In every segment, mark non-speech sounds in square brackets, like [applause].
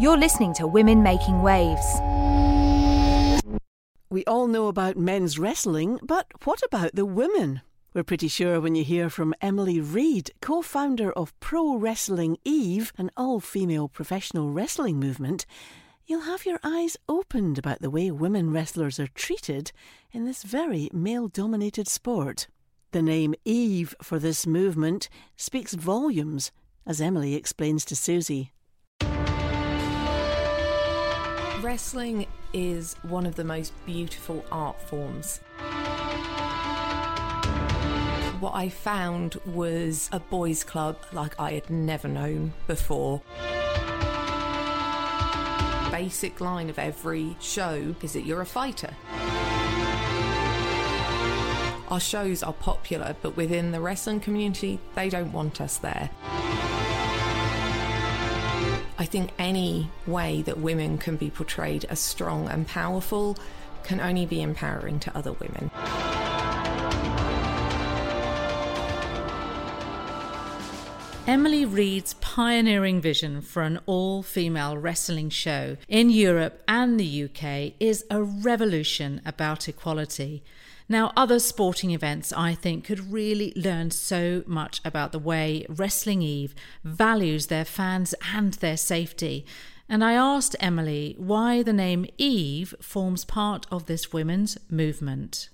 You're listening to Women Making Waves. We all know about men's wrestling, but what about the women? We're pretty sure when you hear from Emily Read, co founder of Pro Wrestling Eve, an all female professional wrestling movement, you'll have your eyes opened about the way women wrestlers are treated in this very male dominated sport. The name Eve for this movement speaks volumes, as Emily explains to Susie. Wrestling is one of the most beautiful art forms. What I found was a boys' club like I had never known before. Basic line of every show is that you're a fighter. Our shows are popular, but within the wrestling community, they don't want us there. I think any way that women can be portrayed as strong and powerful can only be empowering to other women. Emily Read's pioneering vision for an all female wrestling show in Europe and the UK is a revolution about equality. Now, other sporting events, I think, could really learn so much about the way Wrestling Eve values their fans and their safety. And I asked Emily why the name Eve forms part of this women's movement.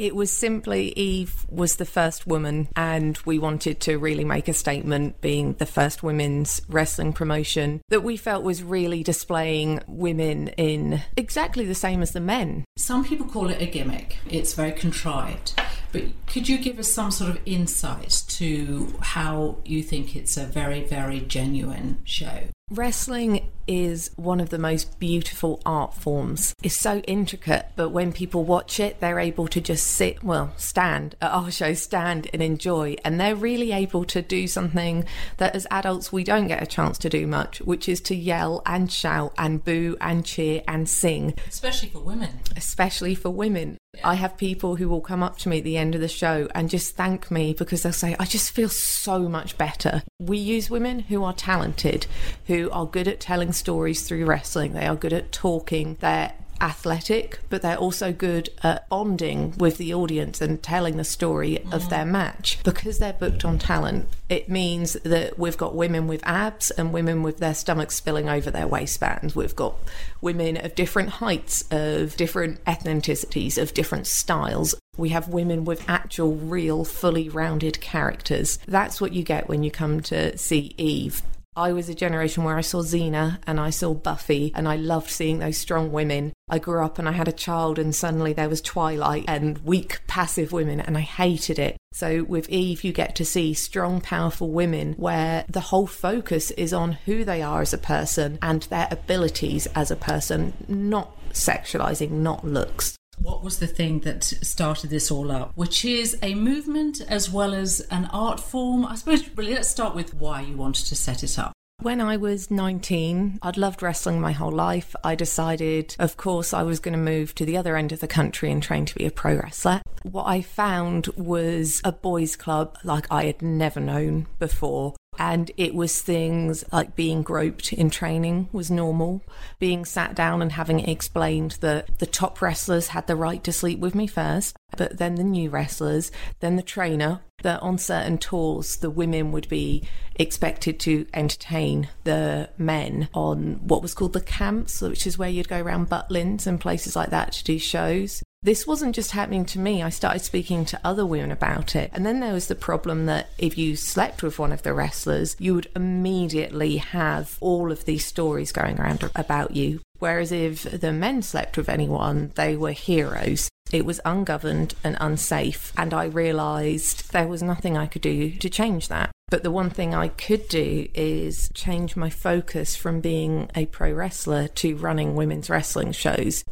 It was simply Eve was the first woman, and we wanted to really make a statement, being the first women's wrestling promotion that we felt was really displaying women in exactly the same as the men. Some people call it a gimmick, it's very contrived. But could you give us some sort of insight to how you think it's a very, very genuine show? Wrestling is one of the most beautiful art forms. It's so intricate, but when people watch it, they're able to just sit, well, stand at our show, stand and enjoy. And they're really able to do something that as adults we don't get a chance to do much, which is to yell and shout and boo and cheer and sing. Especially for women. Especially for women. I have people who will come up to me at the end of the show and just thank me because they'll say, I just feel so much better. We use women who are talented, who are good at telling stories through wrestling, they are good at talking, they're athletic, but they're also good at bonding with the audience and telling the story of their mm. match. Because they're booked on talent, it means that we've got women with abs and women with their stomachs spilling over their waistbands. We've got women of different heights, of different ethnicities, of different styles. We have women with actual, real, fully rounded characters. That's what you get when you come to see Eve. I was a generation where I saw Xena and I saw Buffy and I loved seeing those strong women. I grew up and I had a child and suddenly there was Twilight and weak, passive women and I hated it. So with Eve, you get to see strong, powerful women where the whole focus is on who they are as a person and their abilities as a person, not sexualizing, not looks what was the thing that started this all up, which is a movement as well as an art form. I suppose, really, let's start with why you wanted to set it up. When I was 19, I'd loved wrestling my whole life. I decided, of course, I was going to move to the other end of the country and train to be a pro wrestler. What I found was a boys' club like I had never known before. And it was things like being groped in training was normal, being sat down and having explained that the top wrestlers had the right to sleep with me first, but then the new wrestlers, then the trainer, that on certain tours the women would be expected to entertain the men on what was called the camps, which is where you'd go around Butlins and places like that to do shows. This wasn't just happening to me. I started speaking to other women about it. And then there was the problem that if you slept with one of the wrestlers, you would immediately have all of these stories going around about you. Whereas if the men slept with anyone, they were heroes. It was ungoverned and unsafe, and I realised there was nothing I could do to change that. But the one thing I could do is change my focus from being a pro wrestler to running women's wrestling shows.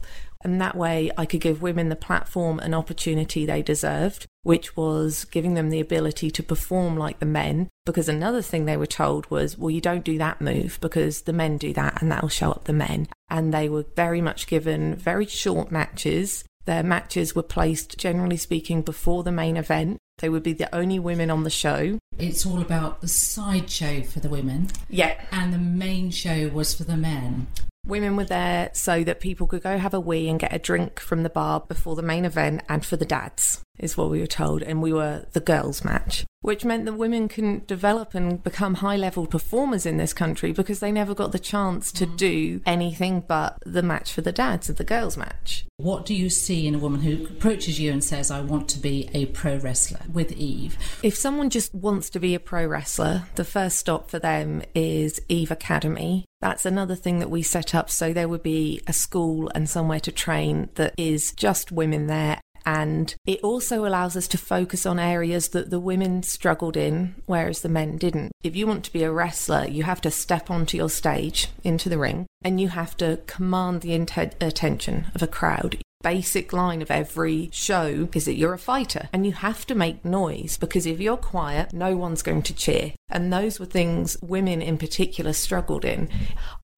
And that way I could give women the platform and opportunity they deserved, which was giving them the ability to perform like the men. Because another thing they were told was, well, you don't do that move because the men do that and that'll show up the men. And they were very much given very short matches. Their matches were placed, generally speaking, before the main event. They would be the only women on the show. It's all about the sideshow for the women. Yeah. And the main show was for the men. Women were there so that people could go have a wee and get a drink from the bar before the main event and for the dads, is what we were told. And we were the girls' match, which meant that women couldn't develop and become high level performers in this country because they never got the chance to mm-hmm. do anything but the match for the dads of the girls' match. What do you see in a woman who approaches you and says, I want to be a pro wrestler with Eve? If someone just wants to be a pro wrestler, the first stop for them is Eve Academy. That's another thing that we set up so there would be a school and somewhere to train that is just women there. And it also allows us to focus on areas that the women struggled in, whereas the men didn't. If you want to be a wrestler, you have to step onto your stage, into the ring, and you have to command the inte- attention of a crowd basic line of every show is that you're a fighter and you have to make noise because if you're quiet, no one's going to cheer. And those were things women in particular struggled in.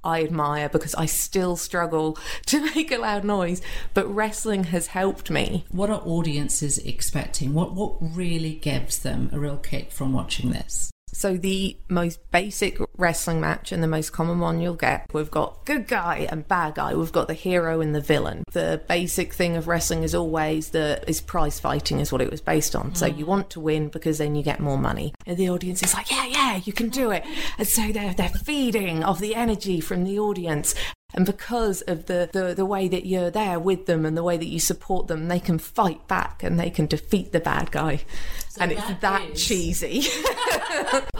I admire because I still struggle [laughs] to make a loud noise, but wrestling has helped me. What are audiences expecting? What what really gives them a real kick from watching this? So the most basic wrestling match and the most common one you'll get, we've got good guy and bad guy. We've got the hero and the villain. The basic thing of wrestling is always the is prize fighting is what it was based on. Mm. So you want to win because then you get more money. And the audience is like, yeah, yeah, you can do it. And so they're they're feeding off the energy from the audience. And because of the, the, the way that you're there with them and the way that you support them, they can fight back and they can defeat the bad guy. So and it's that is... cheesy. [laughs]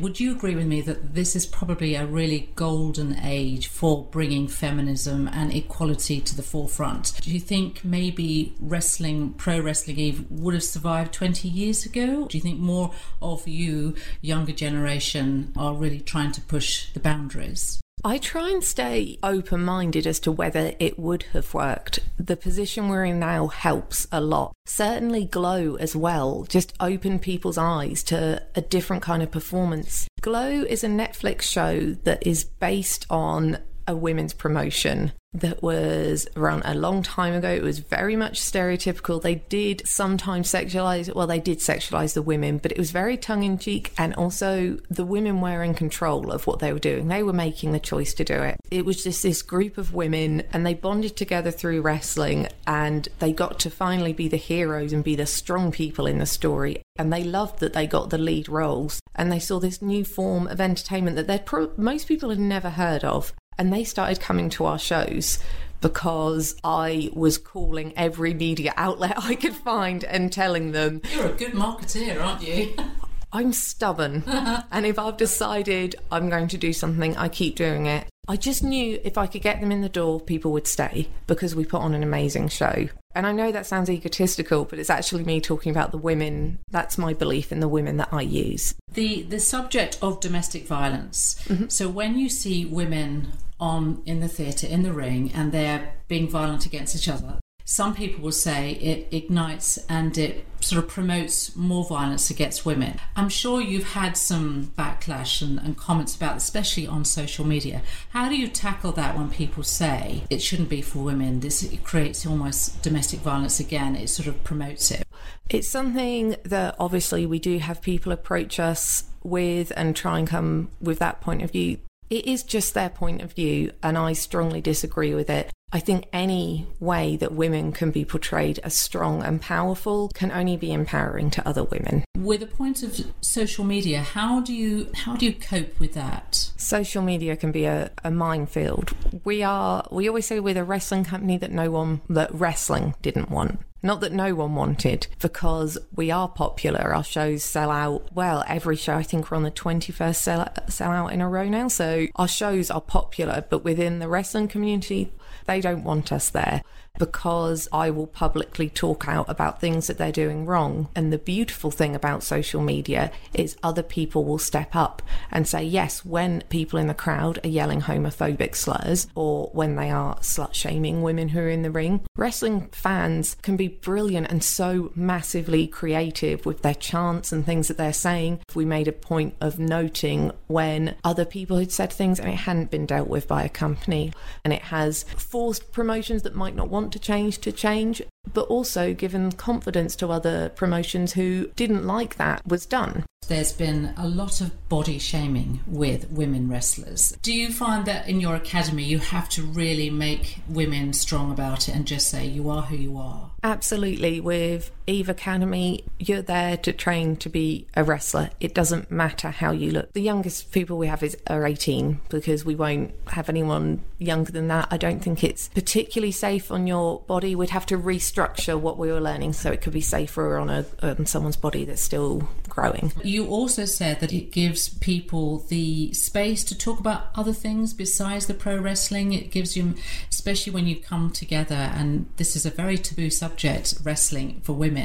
Would you agree with me that this is probably a really golden age for bringing feminism and equality to the forefront? Do you think maybe wrestling, pro wrestling Eve, would have survived 20 years ago? Do you think more of you, younger generation, are really trying to push the boundaries? I try and stay open minded as to whether it would have worked. The position we're in now helps a lot. Certainly, Glow as well just opened people's eyes to a different kind of performance. Glow is a Netflix show that is based on a women's promotion that was around a long time ago. It was very much stereotypical. They did sometimes sexualize, well, they did sexualize the women, but it was very tongue in cheek. And also, the women were in control of what they were doing. They were making the choice to do it. It was just this group of women, and they bonded together through wrestling, and they got to finally be the heroes and be the strong people in the story. And they loved that they got the lead roles, and they saw this new form of entertainment that pro- most people had never heard of and they started coming to our shows because I was calling every media outlet [laughs] I could find and telling them. You're a good marketeer, aren't you? [laughs] I'm stubborn. [laughs] and if I've decided I'm going to do something, I keep doing it. I just knew if I could get them in the door, people would stay because we put on an amazing show. And I know that sounds egotistical, but it's actually me talking about the women. That's my belief in the women that I use. The the subject of domestic violence. Mm-hmm. So when you see women on in the theatre, in the ring, and they're being violent against each other. Some people will say it ignites and it sort of promotes more violence against women. I'm sure you've had some backlash and, and comments about, this, especially on social media. How do you tackle that when people say it shouldn't be for women? This it creates almost domestic violence again. It sort of promotes it. It's something that obviously we do have people approach us with and try and come with that point of view it is just their point of view, and I strongly disagree with it. I think any way that women can be portrayed as strong and powerful can only be empowering to other women. With a point of social media, how do you how do you cope with that? Social media can be a, a minefield. We are we always say we're the wrestling company that no one that wrestling didn't want. Not that no one wanted, because we are popular. Our shows sell out. Well, every show, I think we're on the 21st sell, sell out in a row now. So our shows are popular, but within the wrestling community, they don't want us there because I will publicly talk out about things that they're doing wrong. And the beautiful thing about social media is other people will step up and say, yes, when people in the crowd are yelling homophobic slurs or when they are slut shaming women who are in the ring, wrestling fans can be brilliant and so massively creative with their chants and things that they're saying. We made a point of noting when other people had said things and it hadn't been dealt with by a company and it has forced promotions that might not want to change to change. but also given confidence to other promotions who didn't like that was done. There's been a lot of body shaming with women wrestlers. Do you find that in your academy you have to really make women strong about it and just say you are who you are? Absolutely. With Eve Academy, you're there to train to be a wrestler. It doesn't matter how you look. The youngest people we have is are 18 because we won't have anyone younger than that. I don't think it's particularly safe on your body. We'd have to restructure what we were learning so it could be safer on a on someone's body that's still growing. You also said that it gives people the space to talk about other things besides the pro wrestling. It gives you, especially when you come together, and this is a very taboo subject, wrestling for women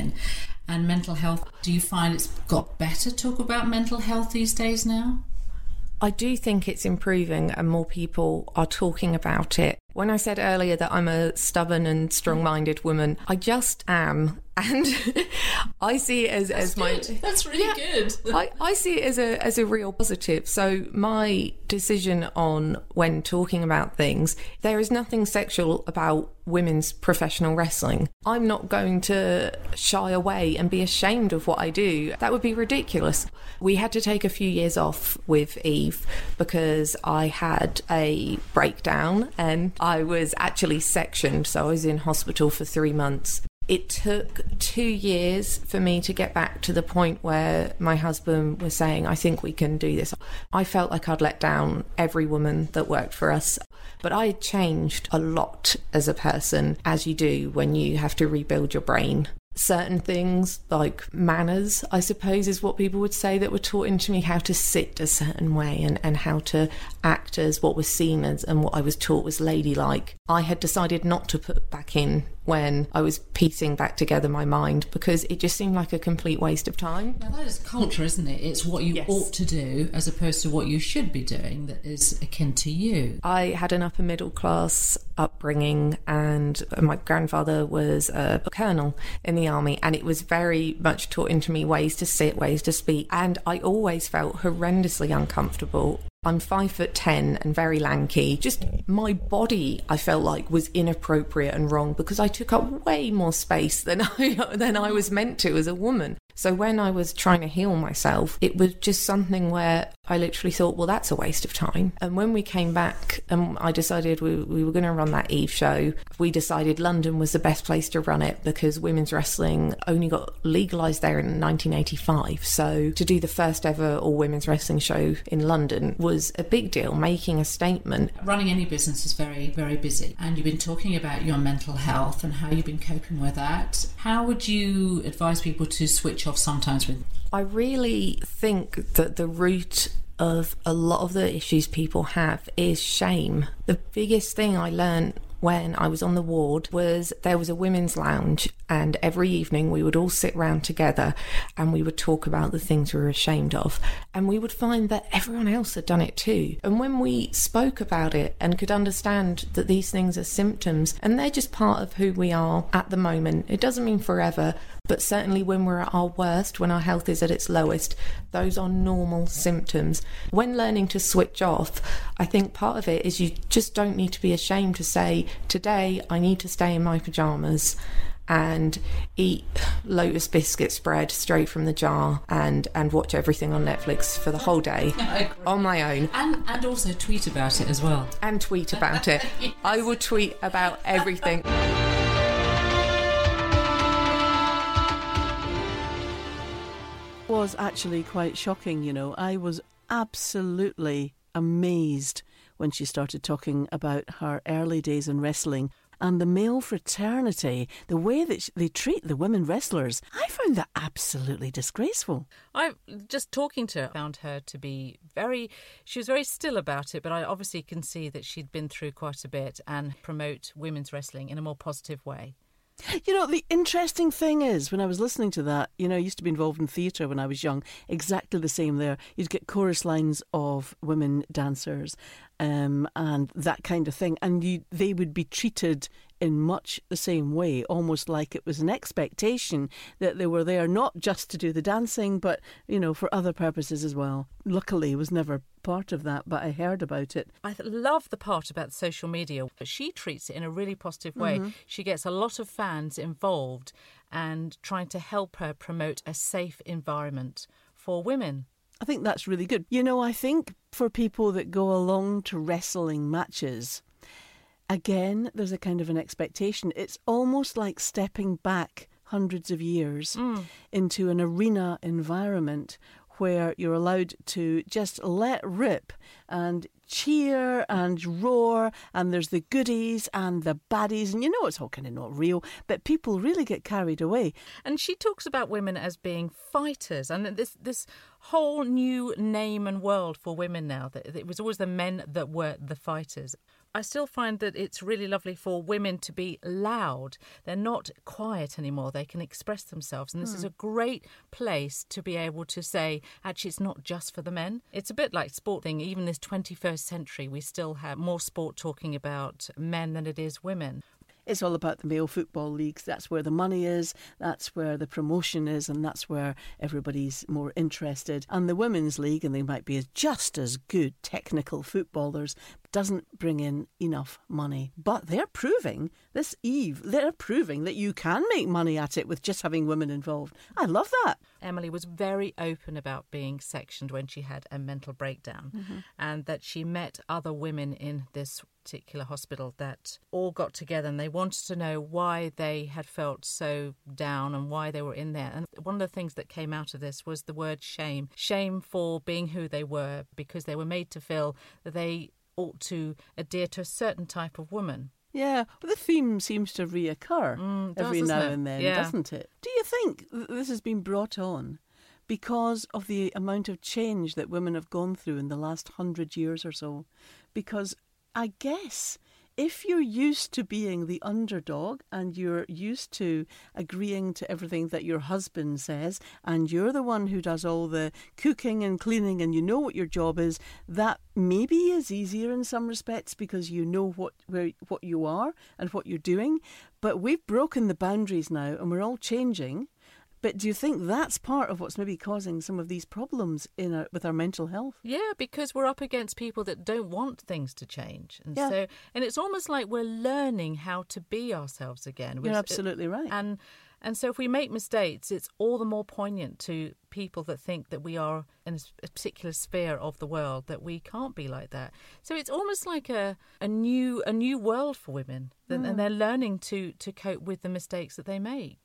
and mental health. Do you find it's got better talk about mental health these days now? I do think it's improving and more people are talking about it. When I said earlier that I'm a stubborn and strong minded woman, I just am. [laughs] And I see it as, as my that's really yeah, good. [laughs] I, I see it as a as a real positive. So my decision on when talking about things, there is nothing sexual about women's professional wrestling. I'm not going to shy away and be ashamed of what I do. That would be ridiculous. We had to take a few years off with Eve because I had a breakdown and I was actually sectioned. So I was in hospital for three months. It took two years for me to get back to the point where my husband was saying, I think we can do this. I felt like I'd let down every woman that worked for us. But I changed a lot as a person, as you do when you have to rebuild your brain certain things like manners i suppose is what people would say that were taught into me how to sit a certain way and, and how to act as what was seen as and what i was taught was ladylike. I had decided not to put back in when I was piecing back together my mind because it just seemed like a complete waste of time. Now, that is culture, isn't it? It's what you yes. ought to do as opposed to what you should be doing that is akin to you. I had an upper middle class upbringing, and my grandfather was a colonel in the army, and it was very much taught into me ways to sit, ways to speak. And I always felt horrendously uncomfortable I'm five foot ten and very lanky. Just my body, I felt like was inappropriate and wrong because I took up way more space than [laughs] I than I was meant to as a woman. So when I was trying to heal myself, it was just something where I literally thought, well, that's a waste of time. And when we came back and I decided we, we were going to run that Eve show, we decided London was the best place to run it because women's wrestling only got legalised there in 1985. So to do the first ever all women's wrestling show in London was a big deal, making a statement. Running any business is very, very busy. And you've been talking about your mental health and how you've been coping with that. How would you advise people to switch switch off sometimes with? I really think that the root of a lot of the issues people have is shame. The biggest thing I learned when I was on the ward was there was a women's lounge, and every evening we would all sit round together and we would talk about the things we were ashamed of. And we would find that everyone else had done it too. And when we spoke about it and could understand that these things are symptoms and they're just part of who we are at the moment, it doesn't mean forever, but certainly when we're at our worst, when our health is at its lowest, those are normal symptoms. When learning to switch off, I think part of it is you just don't need to be ashamed to say, today I need to stay in my pajamas and eat lotus biscuit spread straight from the jar and and watch everything on Netflix for the whole day [laughs] on my own. And and also tweet about it as well. And tweet about it. [laughs] Yes. I will tweet about everything [laughs] was actually quite shocking, you know. I was absolutely amazed when she started talking about her early days in wrestling and the male fraternity, the way that they treat the women wrestlers, I found that absolutely disgraceful. I just talking to her found her to be very she was very still about it, but I obviously can see that she'd been through quite a bit and promote women's wrestling in a more positive way. You know, the interesting thing is, when I was listening to that, you know, I used to be involved in theatre when I was young, exactly the same there. You'd get chorus lines of women dancers um, and that kind of thing, and you, they would be treated in much the same way, almost like it was an expectation that they were there not just to do the dancing, but, you know, for other purposes as well. Luckily, it was never part of that, but I heard about it. I love the part about social media. She treats it in a really positive way. Mm-hmm. She gets a lot of fans involved and trying to help her promote a safe environment for women. I think that's really good. You know, I think for people that go along to wrestling matches, again, there's a kind of an expectation. It's almost like stepping back hundreds of years mm. into an arena environment where you're allowed to just let rip and cheer and roar, and there's the goodies and the baddies, and you know it's all kind of not real, but people really get carried away. And she talks about women as being fighters, and this this whole new name and world for women now. That it was always the men that were the fighters. I still find that it's really lovely for women to be loud. They're not quiet anymore. They can express themselves. And this mm. is hmm. a great place to be able to say, actually, it's not just for the men. It's a bit like sport thing. Even this 21st century, we still have more sport talking about men than it is women. It's all about the male football leagues. That's where the money is, that's where the promotion is, and that's where everybody's more interested. And the women's league, and they might be just as good technical footballers, doesn't bring in enough money. But they're proving, this Eve, they're proving that you can make money at it with just having women involved. I love that. Emily was very open about being sectioned when she had a mental breakdown mm-hmm. and that she met other women in this particular hospital that all got together and they wanted to know why they had felt so down and why they were in there. And one of the things that came out of this was the word shame shame for being who they were because they were made to feel that they ought to adhere to a certain type of woman. Yeah, well, the theme seems to reoccur mm, every now it? and then, yeah. doesn't it? Do you think this has been brought on because of the amount of change that women have gone through in the last hundred years or so? Because I guess if you're used to being the underdog and you're used to agreeing to everything that your husband says, and you're the one who does all the cooking and cleaning and you know what your job is, that maybe is easier in some respects because you know what where what you are and what you're doing. But we've broken the boundaries now and we're all changing. But do you think that's part of what's maybe causing some of these problems in our, with our mental health? Yeah, because we're up against people that don't want things to change, and yeah. so and it's almost like we're learning how to be ourselves again. You're absolutely right. And and so if we make mistakes, it's all the more poignant to people that think that we are in a particular sphere of the world that we can't be like that. So it's almost like a, a new a new world for women, mm. and they're learning to to cope with the mistakes that they make.